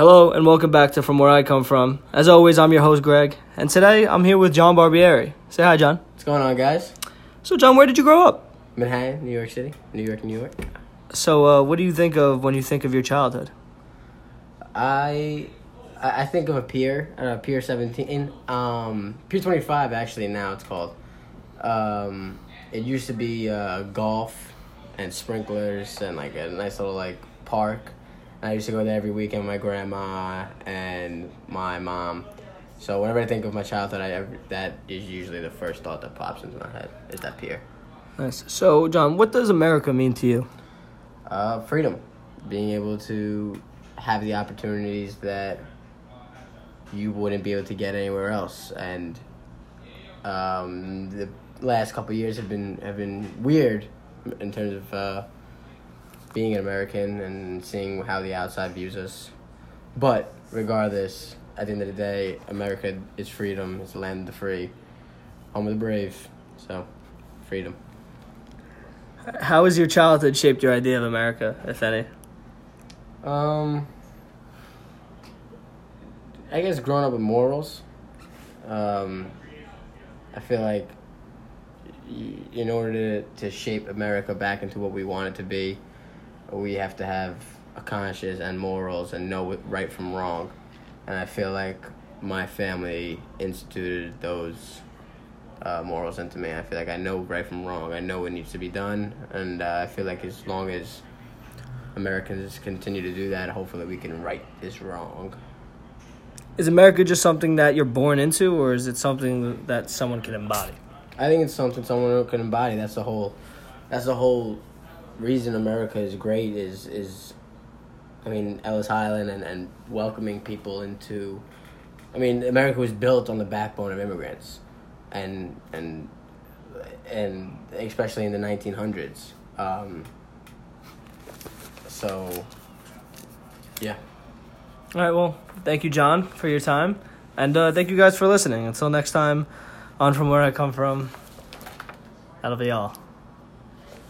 Hello and welcome back to From Where I Come From. As always, I'm your host Greg, and today I'm here with John Barbieri. Say hi, John. What's going on, guys? So, John, where did you grow up? Manhattan, New York City, New York, New York. So, uh, what do you think of when you think of your childhood? I I think of a pier, uh, Pier Seventeen, um, Pier Twenty Five. Actually, now it's called. Um, it used to be uh, golf and sprinklers and like a nice little like park. I used to go there every weekend with my grandma and my mom. So whenever I think of my childhood, I that is usually the first thought that pops into my head is that pier. Nice. So, John, what does America mean to you? Uh, freedom, being able to have the opportunities that you wouldn't be able to get anywhere else, and um, the last couple years have been have been weird in terms of uh, being an American and seeing how the outside views us. But regardless, at the end of the day, America is freedom. It's the land of the free, home of the brave. So, freedom. How has your childhood shaped your idea of America, if any? Um, I guess growing up with morals. Um, I feel like in order to, to shape America back into what we want it to be, we have to have a conscience and morals and know right from wrong. And I feel like my family instituted those uh, morals into me. I feel like I know right from wrong. I know what needs to be done, and uh, I feel like as long as Americans continue to do that, hopefully we can right this wrong. Is America just something that you're born into, or is it something that someone can embody? I think it's something someone can embody. That's the whole. That's the whole reason America is great. Is is, I mean Ellis Island and and welcoming people into. I mean, America was built on the backbone of immigrants, and and and especially in the nineteen hundreds. Um, so. Yeah. All right, well, thank you, John, for your time. And uh, thank you guys for listening. Until next time, on From Where I Come From, that'll be all.